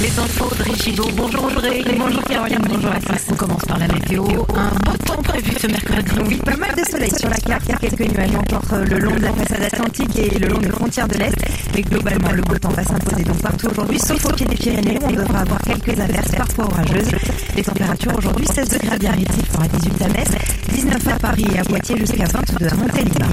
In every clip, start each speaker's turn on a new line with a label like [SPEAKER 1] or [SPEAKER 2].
[SPEAKER 1] Les infos de Richido. Bonjour Audrey.
[SPEAKER 2] Bonjour Caroline, bonjour à tous. On commence par la météo. Un beau temps prévu ce mercredi.
[SPEAKER 3] Oui, pas mal de soleil sur la carte. Il y a quelques nuages encore le long de la façade atlantique et le long des frontières de l'Est. Mais globalement, le beau temps va s'imposer donc partout aujourd'hui, sauf au pied des Pyrénées où on devra avoir quelques averses parfois orageuses. Les températures aujourd'hui 16 degrés à Biarritz, à 18 à Metz, 19 à Paris et à Poitiers jusqu'à 22 à Montélimar.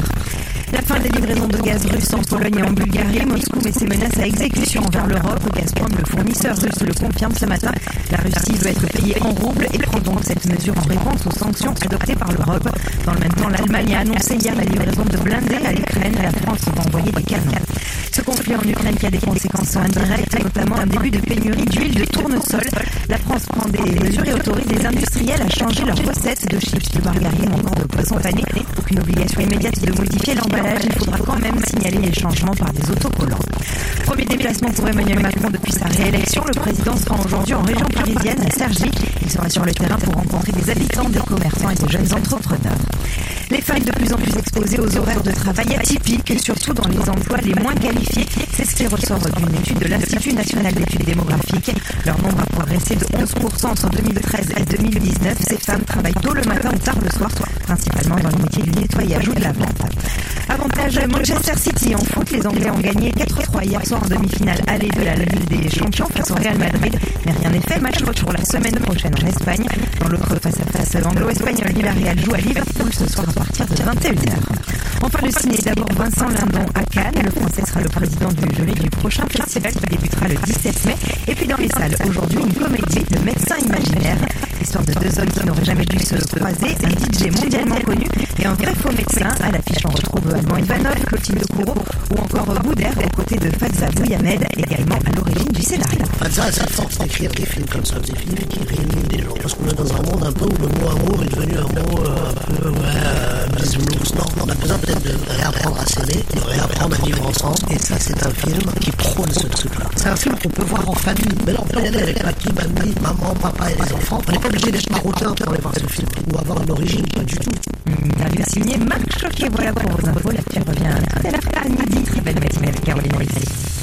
[SPEAKER 3] La fin des livraisons de gaz russe en Pologne et en Bulgarie, Moscou met ses menaces à exécution envers l'Europe. Gazprom, le fournisseur russe, le confirme ce matin. La Russie veut être payée en roubles et prend donc cette mesure en réponse aux sanctions adoptées par l'Europe. Dans le même temps, l'Allemagne a annoncé hier la livraison de blindés à l'Ukraine. La France va envoyer des canons. Ce conflit en Ukraine qui a des conséquences indirectes, notamment un début de pénurie d'huile de tournesol. La France prend des mesures et autorise les industriels à changer leurs recettes de chips, de margarine ou encore de poisson pané. Aucune obligation immédiate de modifier l'emballage. Il faudra quand même signaler les changements par des autocollants. Premier déplacement pour Emmanuel Macron depuis sa réélection. Le président sera aujourd'hui en région parisienne à Cergy. Il sera sur le terrain pour rencontrer des habitants, des commerçants et des jeunes entrepreneurs. Les femmes de plus en plus exposées aux horaires de travail atypiques, surtout dans les emplois les moins qualifiés. C'est ce qui ressort d'une étude de l'Institut national d'études démographiques. Leur nombre a progressé de 11% entre 2013 et 2019. Ces femmes travaillent tôt le matin ou tard le soir, principalement dans les métiers du nettoyage ou de la Manchester City en foot, les Anglais ont gagné 4-3 hier soir en demi-finale aller de la Ligue des Champions face au Real Madrid. Mais rien n'est fait, match retour la semaine prochaine en Espagne. Dans l'autre face-à-face anglo-espagnol, Villarreal joue à Liverpool ce soir à partir de 21h. Enfin le ciné, d'abord Vincent Lindon à Cannes. Le français sera le président du jury du prochain festival qui débutera le 17 mai. Et puis dans les salles, aujourd'hui, une comédie de médecins imaginaires. L'histoire de deux hommes qui n'auraient jamais dû se croiser, un DJ mondialement connu et un vrai faux médecin. À l'affiche, on retrouve Alban Ivanov, Clotilde Courreau ou encore Boudère aux côtés de Fadza Bouyamed, également à l'origine du scénario.
[SPEAKER 4] Fadza a cette force d'écrire des films comme ça, des films qui réunissent des gens. Parce qu'on est dans un monde un peu où le mot amour est devenu un mot euh, un peu, ouais, euh, on a besoin de réapprendre à s'aimer, de réapprendre à vivre ensemble. Et ça, c'est un film qui prône ce truc-là. C'est un film qu'on peut voir en famille. Mais là, on peut y aller avec maman, papa et les enfants. On n'est pas obligé d'être marocain pour aller voir ce film ou avoir une du tout.
[SPEAKER 3] Interview signé Marc Choquet. Voilà pour vos infos. L'actu revient tout à l'heure à midi. Très belle matinée avec.